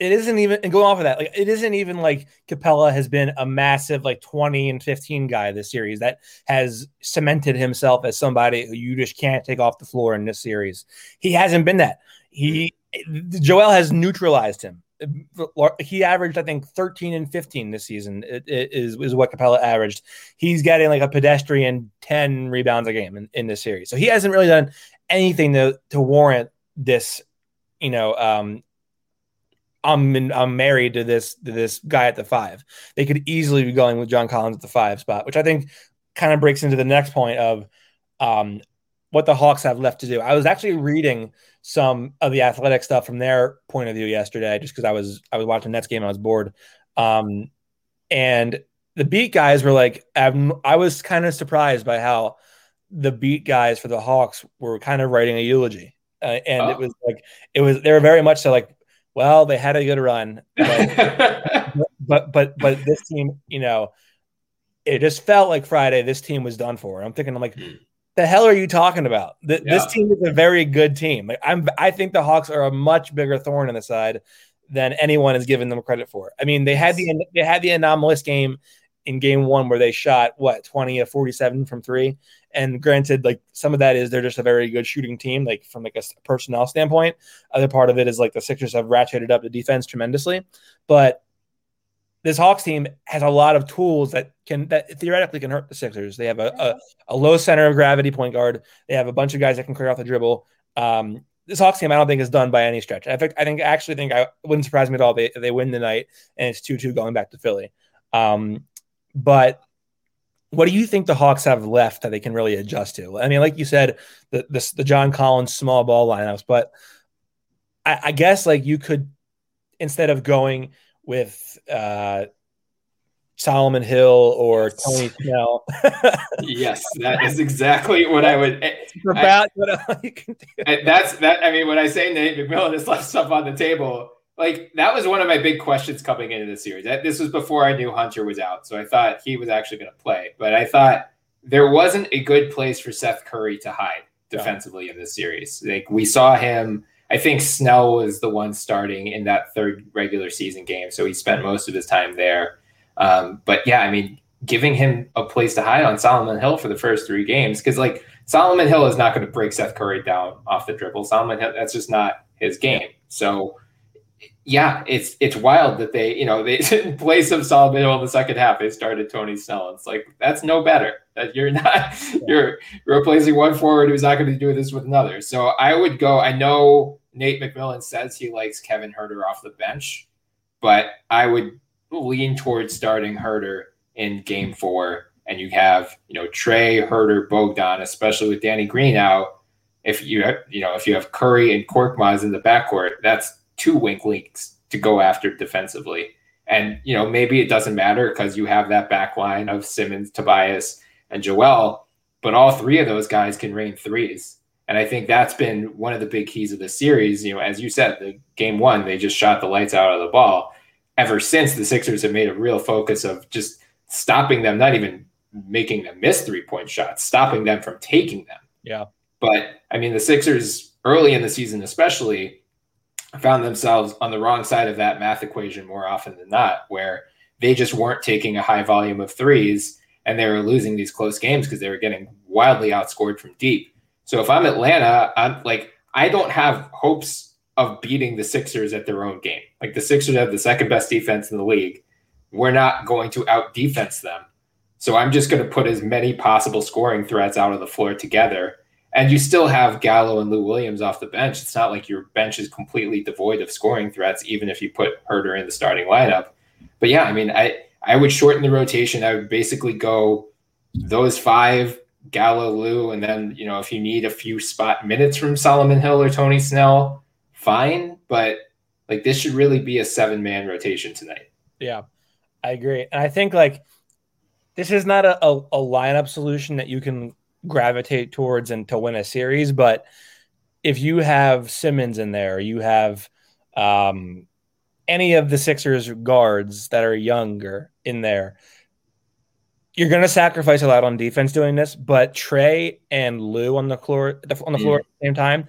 it isn't even and going off of that, like it isn't even like Capela has been a massive like 20 and 15 guy this series that has cemented himself as somebody who you just can't take off the floor in this series. He hasn't been that. He Joel has neutralized him he averaged, I think, 13 and 15 this season it, it is, is what Capela averaged. He's getting like a pedestrian 10 rebounds a game in, in this series. So he hasn't really done anything to, to warrant this, you know, um, I'm in, I'm married to this to this guy at the five. They could easily be going with John Collins at the five spot, which I think kind of breaks into the next point of um, what the Hawks have left to do. I was actually reading some of the athletic stuff from their point of view yesterday, just because I was I was watching Nets game, I was bored, um, and the beat guys were like, I'm, I was kind of surprised by how the beat guys for the Hawks were kind of writing a eulogy, uh, and oh. it was like it was they were very much so like, well, they had a good run, but but, but but this team, you know, it just felt like Friday. This team was done for. I'm thinking, I'm like, hmm the hell are you talking about? Yeah. This team is a very good team. Like I'm, I think the Hawks are a much bigger thorn in the side than anyone has given them credit for. I mean, they had the they had the anomalous game in game one where they shot what 20 of 47 from three. And granted, like some of that is they're just a very good shooting team, like from like a personnel standpoint. Other part of it is like the Sixers have ratcheted up the defense tremendously. But this Hawks team has a lot of tools that can that theoretically can hurt the Sixers. They have a, a, a low center of gravity point guard. They have a bunch of guys that can clear off the dribble. Um, this Hawks team, I don't think is done by any stretch. I think I think actually think I wouldn't surprise me at all. They they win tonight and it's two two going back to Philly. Um, but what do you think the Hawks have left that they can really adjust to? I mean, like you said, the the, the John Collins small ball lineups, but I, I guess like you could instead of going with uh, Solomon Hill or Tony Snell. yes, that is exactly what I would. about what you can do. That's that. I mean, when I say Nate McMillan has left stuff on the table, like that was one of my big questions coming into the series. That this was before I knew Hunter was out, so I thought he was actually going to play. But I thought there wasn't a good place for Seth Curry to hide defensively yeah. in this series. Like we saw him I think Snell was the one starting in that third regular season game, so he spent most of his time there. Um, but yeah, I mean, giving him a place to hide on Solomon Hill for the first three games, because like Solomon Hill is not going to break Seth Curry down off the dribble. Solomon Hill, that's just not his game. So yeah, it's it's wild that they, you know, they in place of Hill in the second half, they started Tony Snell. It's like that's no better. That you're not you're, you're replacing one forward who's not going to do this with another. So I would go. I know Nate McMillan says he likes Kevin Huerter off the bench, but I would lean towards starting Huerter in Game Four, and you have you know Trae Huerter, Bogdan, especially with Danny Green out. If you have, you know if you have Curry and Korkmaz in the backcourt, that's two wink links to go after defensively. And you know, maybe it doesn't matter because you have that back line of Simmons, Tobias, and Joel, but all three of those guys can rain threes. And I think that's been one of the big keys of the series. You know, as you said, the game one, they just shot the lights out of the ball. Ever since the Sixers have made a real focus of just stopping them, not even making them miss three point shots, stopping them from taking them. Yeah. But I mean, the Sixers early in the season, especially, found themselves on the wrong side of that math equation more often than not, where they just weren't taking a high volume of threes and they were losing these close games because they were getting wildly outscored from deep. So if I'm Atlanta, I'm like, I don't have hopes of beating the Sixers at their own game. Like the Sixers have the second best defense in the league. We're not going to out defense them. So I'm just going to put as many possible scoring threats out of the floor together and you still have Gallo and Lou Williams off the bench. It's not like your bench is completely devoid of scoring threats, even if you put Huerter in the starting lineup. But yeah, I mean, I I would shorten the rotation. I would basically go those five, Gallo, Lou, and then you know if you need a few spot minutes from Solomon Hill or Tony Snell, fine. But like this should really be a seven man rotation tonight. Yeah, I agree, and I think like this is not a, a, a lineup solution that you can gravitate towards and to win a series. But if you have Simmons in there, you have um, any of the Sixers guards that are younger in there, you're going to sacrifice a lot on defense doing this. But Trae and Lou on the floor on the floor mm. at the same time,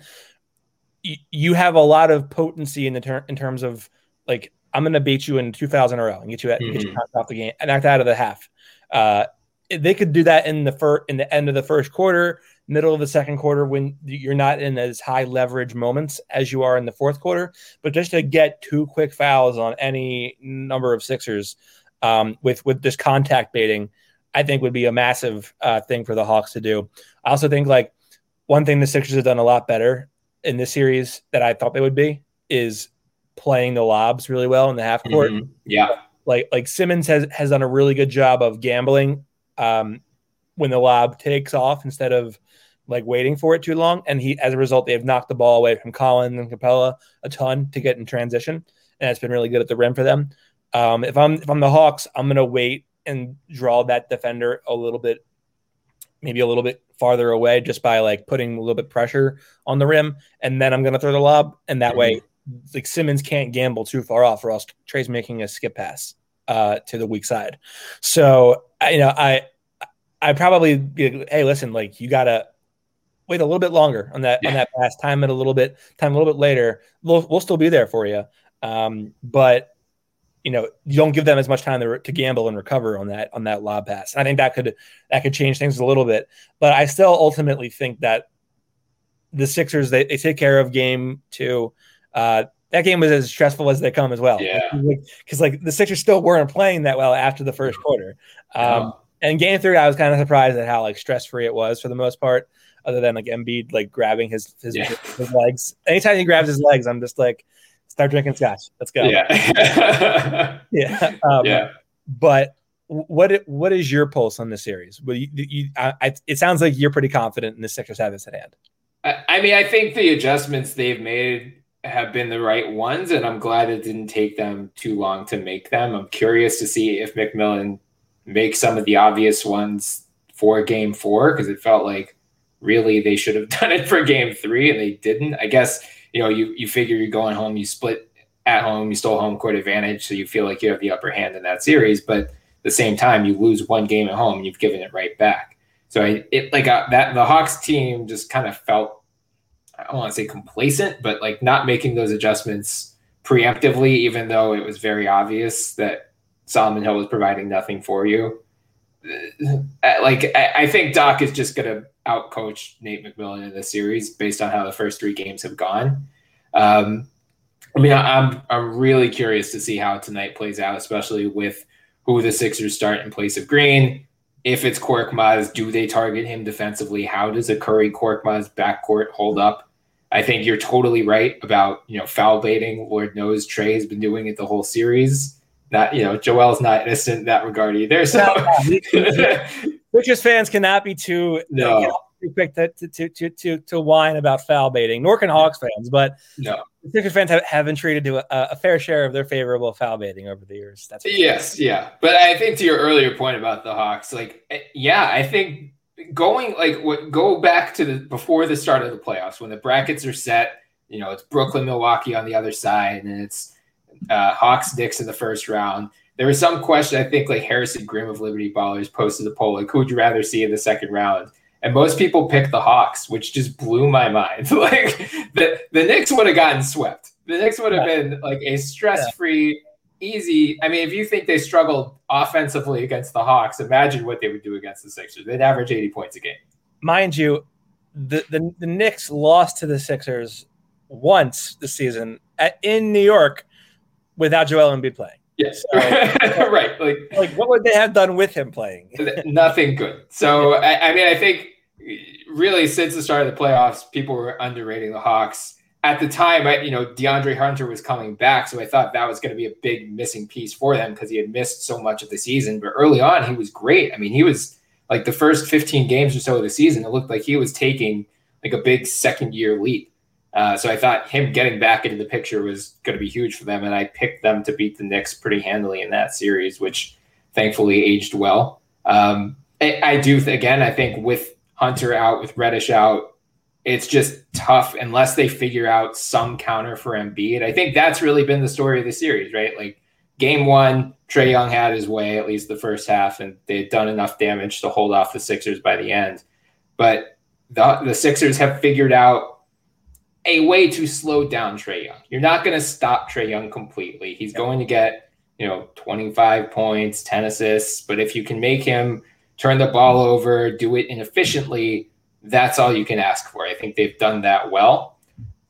you, you have a lot of potency in the ter- in terms of like I'm going to beat you in 2,000 in a row and get you, at, mm-hmm. get you mm-hmm. off the game and act out of the half. Uh, they could do that in the first in the end of the first quarter, middle of the second quarter when you're not in as high leverage moments as you are in the fourth quarter. But just to get two quick fouls on any number of Sixers um, with with this contact baiting, I think would be a massive uh, thing for the Hawks to do. I also think like one thing the Sixers have done a lot better in this series that I thought they would be is playing the lobs really well in the half court. Mm-hmm. Yeah. Like like Simmons has has done a really good job of gambling um, when the lob takes off instead of like waiting for it too long. And he, as a result, they've knocked the ball away from Collins and Capela a ton to get in transition, and it's been really good at the rim for them. Um, if I'm if I'm the Hawks, I'm gonna wait and draw that defender a little bit, maybe a little bit farther away, just by like putting a little bit pressure on the rim, and then I'm gonna throw the lob, and that way, like Simmons can't gamble too far off, or else Trae's making a skip pass uh, to the weak side. So you know, I I probably be, hey, listen, like you gotta wait a little bit longer on that yeah. on that pass. Time it a little bit, time a little bit later. We'll we'll still be there for you. Um, but you know, you don't give them as much time to, to gamble and recover on that on that lob pass. I think that could that could change things a little bit. But I still ultimately think that the Sixers they, they take care of game two. Uh, that game was as stressful as they come as well. Yeah. Because like, the Sixers still weren't playing that well after the first quarter. Um, No. And game three, I was kind of surprised at how like stress free it was for the most part, other than like Embiid like grabbing his his, Yeah. his legs. Anytime he grabs his legs, I'm just like, start drinking scotch. Let's go. Yeah. Yeah. Um, yeah. But what what is your pulse on this series? Well, you, you, I, I, it sounds like you're pretty confident in the Sixers have this at hand. I, I mean, I think the adjustments they've made have been the right ones, and I'm glad it didn't take them too long to make them. I'm curious to see if McMillan makes some of the obvious ones for game four because it felt like really they should have done it for game three and they didn't. I guess, you know, you, you figure you're going home, you split at home, you stole home court advantage, so you feel like you have the upper hand in that series, but at the same time, you lose one game at home and you've given it right back. So I, it like uh, that the Hawks team just kind of felt I don't want to say complacent, but like not making those adjustments preemptively, even though it was very obvious that Solomon Hill was providing nothing for you. Uh, Like I, think Doc is just going to outcoach Nate McMillan in this series based on how the first three games have gone. Um, I mean, I'm I'm really curious to see how tonight plays out, especially with who the Sixers start in place of Green. If it's Korkmaz, do they target him defensively? How does a Curry Korkmaz backcourt hold up? I think you're totally right about you know foul baiting. Lord knows Trae has been doing it the whole series. Not you know Joel's not innocent in that regard either. So Sixers fans cannot be too No. cannot be too quick to, to, to, to, to whine about foul baiting, nor can Hawks fans, but no, Sixers fans have, have been treated to a, a fair share of their favorable foul baiting over the years. That's. Yes, yeah. But I think to your earlier point about the Hawks, like, eh, yeah, I think going like what go back to the before the start of the playoffs when the brackets are set. You know, it's Brooklyn, Milwaukee on the other side, and it's uh, Hawks, Knicks in the first round. There was some question. I think like Harrison Grimm of Liberty Ballers posted a poll like, "Who would you rather see in the second round?" And most people picked the Hawks, which just blew my mind. like the the Knicks would have gotten swept. The Knicks would have been like a stress-free, easy. I mean, if you think they struggled offensively against the Hawks, imagine what they would do against the Sixers. They'd average 80 points a game. Mind you, the, the, the Knicks lost to the Sixers once this season at, in New York without Joel Embiid playing. Yes. So- right. Like Like, what would they have done with him playing? nothing good. So I, I mean, I think really since the start of the playoffs, people were underrating the Hawks. At the time, I, you know, DeAndre Hunter was coming back, so I thought that was going to be a big missing piece for them because he had missed so much of the season. But early on, he was great. I mean, he was like the first 15 games or so of the season, it looked like he was taking like a big second year leap. Uh, so I thought him getting back into the picture was going to be huge for them, and I picked them to beat the Knicks pretty handily in that series, which thankfully aged well. Um, I, I do th- again. I think with Hunter out, with Reddish out, it's just tough unless they figure out some counter for Embiid. I think that's really been the story of the series, right? Like game one, Trae Young had his way at least the first half, and they had done enough damage to hold off the Sixers by the end. But the the Sixers have figured out a way to slow down Trae Young. You're not going to stop Trae Young completely. He's going to get, you know, 25 points, 10 assists, but if you can make him turn the ball over, do it inefficiently, that's all you can ask for. I think they've done that well.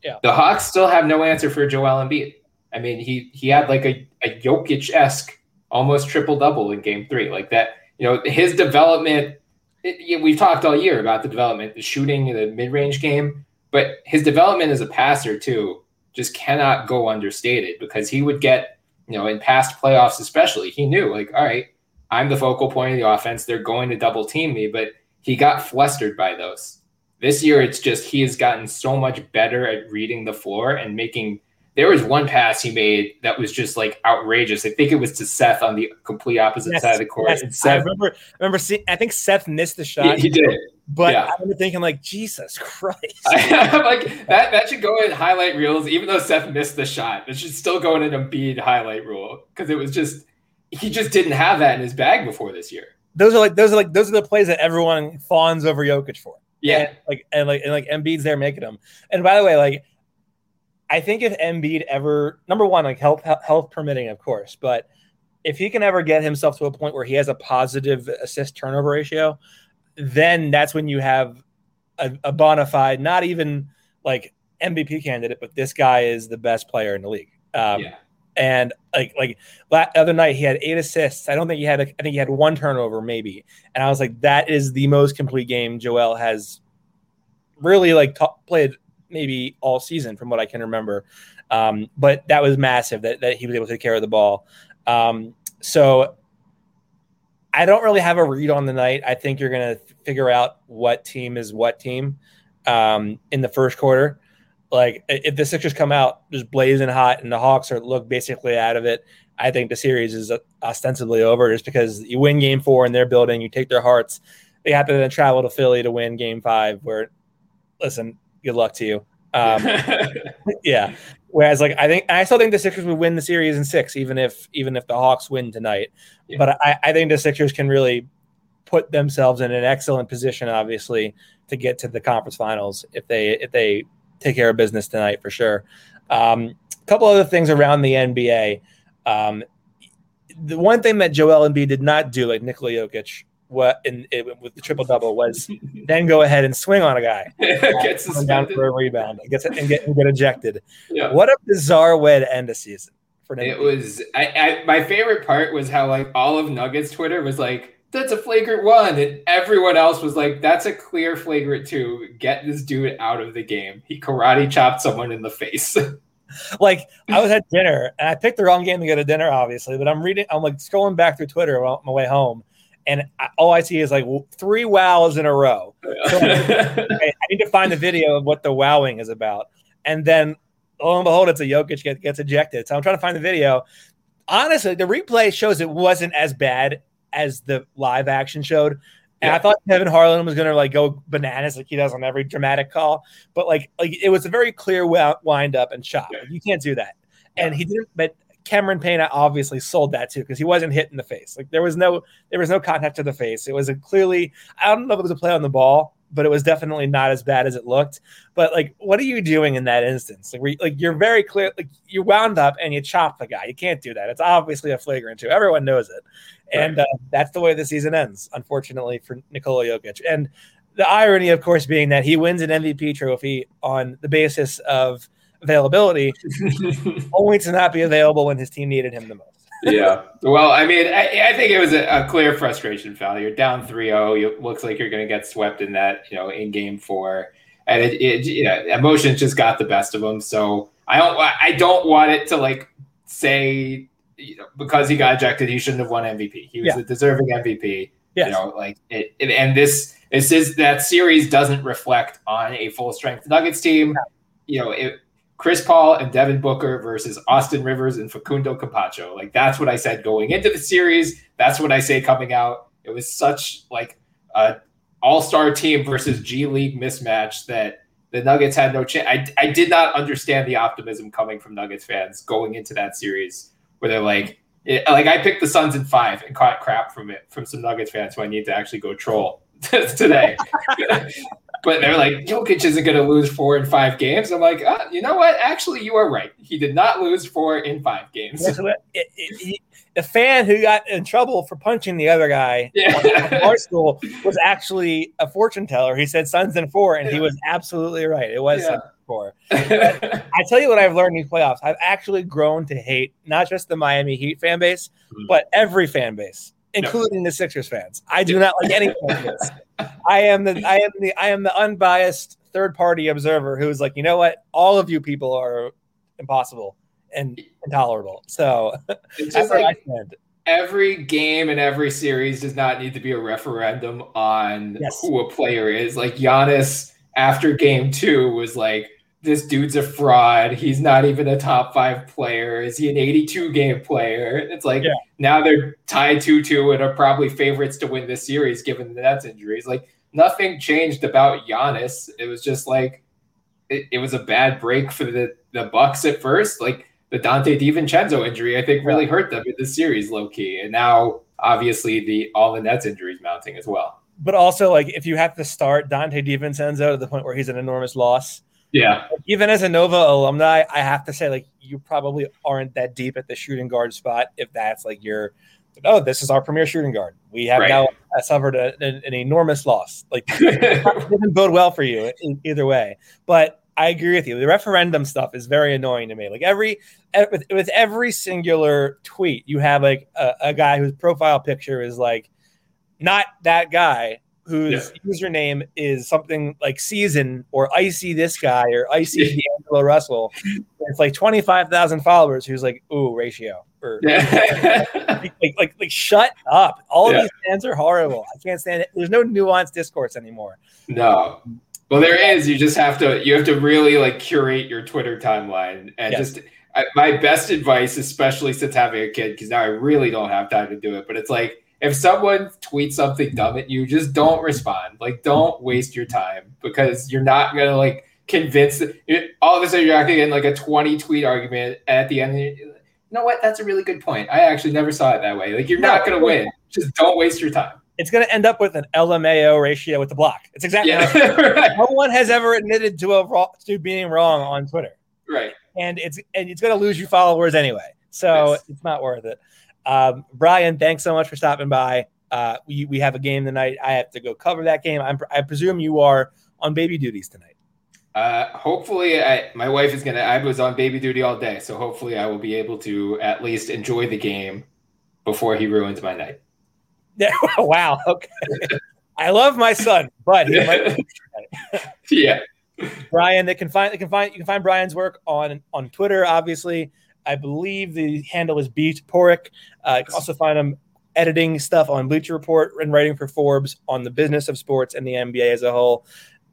Yeah. The Hawks still have no answer for Joel Embiid. I mean, he he had like a, a Jokic-esque almost triple double in game three. Like that, you know, his development it, we've talked all year about the development, the shooting, the mid-range game, but his development as a passer too just cannot go understated because he would get, you know, in past playoffs especially, he knew like, all right, I'm the focal point of the offense. They're going to double team me, but he got flustered by those. This year, it's just he has gotten so much better at reading the floor and making. There was one pass he made that was just like outrageous. I think it was to Seth on the complete opposite Yes, side of the court. yes, and I Seth, remember. Remember, see, I think Seth missed the he, shot, he did. but yeah. I remember thinking like, Jesus Christ! I'm like that. That should go in highlight reels, even though Seth missed the shot. It should still go in an Embiid highlight rule because it was just he just didn't have that in his bag before this year. Those are like those are like those are the plays that everyone fawns over Jokic for. Yeah, And, like and like and like Embiid's there making them. And by the way, like I think if Embiid ever number one, like health health permitting, of course, but if he can ever get himself to a point where he has a positive assist turnover ratio, then that's when you have a, a bona fide, not even like MVP candidate, but this guy is the best player in the league. Um, yeah. And like like la- other night, he had eight assists. I don't think he had. A, I think he had one turnover, maybe. And I was like, that is the most complete game Joel has really like t- played maybe all season, from what I can remember. Um, but that was massive that, that he was able to take care of the ball. Um, so I don't really have a read on the night. I think you're going to figure out what team is what team um, in the first quarter. Like if the Sixers come out just blazing hot and the Hawks are look basically out of it, I think the series is ostensibly over just because you win game four in their building, you take their hearts. They have to then travel to Philly to win game five, where, listen, good luck to you. Um, yeah. Whereas, like, I think I still think the Sixers would win the series in six, even if even if the Hawks win tonight. Yeah. But I, I think the Sixers can really put themselves in an excellent position, obviously, to get to the conference finals if they if they take care of business tonight for sure. Um, a couple other things around the NBA. Um, the one thing that Joel Embiid did not do, like Nikola Jokic, what in, in, with the triple double was then go ahead and swing on a guy, get down for a rebound, and get and get and get ejected. Yeah. What a bizarre way to end a season. For it was I, I my favorite part was how like all of Nuggets Twitter was like that's a flagrant one, and everyone else was like that's a clear flagrant two. Get this dude out of the game. He karate chopped someone in the face. like I was at dinner and I picked the wrong game to go to dinner, obviously. But I'm reading, I'm like scrolling back through Twitter on my way home, and I, all I see is like three wows in a row. So I, I need to find the video of what the wowing is about, and then lo and behold, it's a Jokic get, gets ejected. So I'm trying to find the video. Honestly, the replay shows it wasn't as bad as the live action showed. And yeah. I thought Kevin Harlan was gonna like go bananas like he does on every dramatic call, but like like it was a very clear wind up and shot. Yeah. Like, you can't do that, yeah. and he didn't. But Cameron Payne obviously sold that too because he wasn't hit in the face. Like there was no there was no contact to the face. It was a clearly I don't know if it was a play on the ball, but it was definitely not as bad as it looked. But like, what are you doing in that instance? Like, like you're very clear. Like you wound up and you chop the guy. You can't do that. It's obviously a flagrant two. Everyone knows it, and uh, that's the way the season ends. Unfortunately for Nikola Jokic, and the irony, of course, being that he wins an MVP trophy on the basis of availability, only to not be available when his team needed him the most. Yeah. Well, I mean, I, I think it was a, a, clear frustration foul. You're down 3-0. It looks like you're going to get swept in that, you know, in game four. And it, it you know, emotions just got the best of him. So I don't, I don't want it to like say, you know, because he got ejected, he shouldn't have won MVP. He was yeah. a deserving MVP. Yes. You know, like it, it, and this, this is that series doesn't reflect on a full strength Nuggets team. You know, it, Chris Paul and Devin Booker versus Austin Rivers and Facundo Campazzo. Like that's what I said going into the series. That's what I say coming out. It was such like a all-star team versus G League mismatch that the Nuggets had no chance. I, I did not understand the optimism coming from Nuggets fans going into that series where they're like, it, like I picked the Suns in five and caught crap from it from some Nuggets fans who I need to actually go troll today. but they're like, Jokic isn't going to lose four in five games. I'm like, ah, you know what? Actually, you are right. He did not lose four in five games. Yeah, it, it, the fan who got in trouble for punching the other guy yeah. school was actually a fortune teller. He said Suns in four, and yeah. he was absolutely right. It was yeah. four. I tell you what I've learned in these playoffs. I've actually grown to hate not just the Miami Heat fan base, mm-hmm. but every fan base including no. the Sixers fans. I do not like any I am the I am the I am the unbiased third party observer who's like, you know what? All of you people are impossible and intolerable. So it's just like every game and every series does not need to be a referendum on yes. who a player is. Like Giannis after game two was like this dude's a fraud. He's not even a top five player. Is he an 82 game player? It's like yeah. now they're tied 2 2 and are probably favorites to win this series given the Nets injuries. Like nothing changed about Giannis. It was just like it, it was a bad break for the, the Bucks at first. Like the Donte DiVincenzo injury, I think really hurt them in the series low key. And now obviously the all the Nets injuries mounting as well. But also like if you have to start Donte DiVincenzo to the point where he's an enormous loss yeah. Even as a Nova alumni, I have to say, like, you probably aren't that deep at the shooting guard spot if that's like your, oh, this is our premier shooting guard. We have right. now uh, suffered a, an, an, enormous loss. Like, it doesn't bode well for you in, either way. But I agree with you. The referendum stuff is very annoying to me. Like every with, with every singular tweet, you have like a, a guy whose profile picture is like not that guy whose yeah. username is something like season or icy this guy or icy D'Angelo Russell. It's like 25,000 followers who's like, ooh, ratio. Or yeah. like, like, like, like, shut up. All yeah. these fans are horrible. I can't stand it. There's no nuanced discourse anymore. No. Well, there is. You just have to, you have to really like curate your Twitter timeline and yes. just, I, my best advice, especially since having a kid, because now I really don't have time to do it, but it's like, if someone tweets something dumb at you, just don't respond. Like, don't waste your time because you're not gonna like convince. All of a sudden, you're acting in like a 20 tweet argument, at the end, you know what? That's a really good point. I actually never saw it that way. Like, you're no, not gonna win. Just don't waste your time. It's going to end up with an LMAO ratio with the block. It's exactly yeah, right. no one has ever admitted to a to being wrong on Twitter. Right. And it's and it's going to lose you followers anyway. So yes. it's not worth it. Um, Bryan, thanks so much for stopping by. Uh, we, we have a game tonight. I have to go cover that game. I'm, I presume you are on baby duties tonight. Uh, hopefully, I, my wife is gonna. I was on baby duty all day, so hopefully, I will be able to at least enjoy the game before he ruins my night. Wow. Okay. I love my son, but he might. yeah. Bryan, they can find they can find you can find Bryan's work on on Twitter, obviously. I believe the handle is Beat Porick. Uh, you can also find him editing stuff on Bleacher Report and writing for Forbes on the business of sports and the NBA as a whole,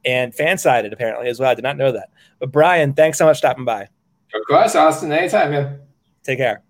and FanSided apparently as well. I did not know that. But Bryan, thanks so much for stopping by. Of course, Austin. Anytime, man. Take care.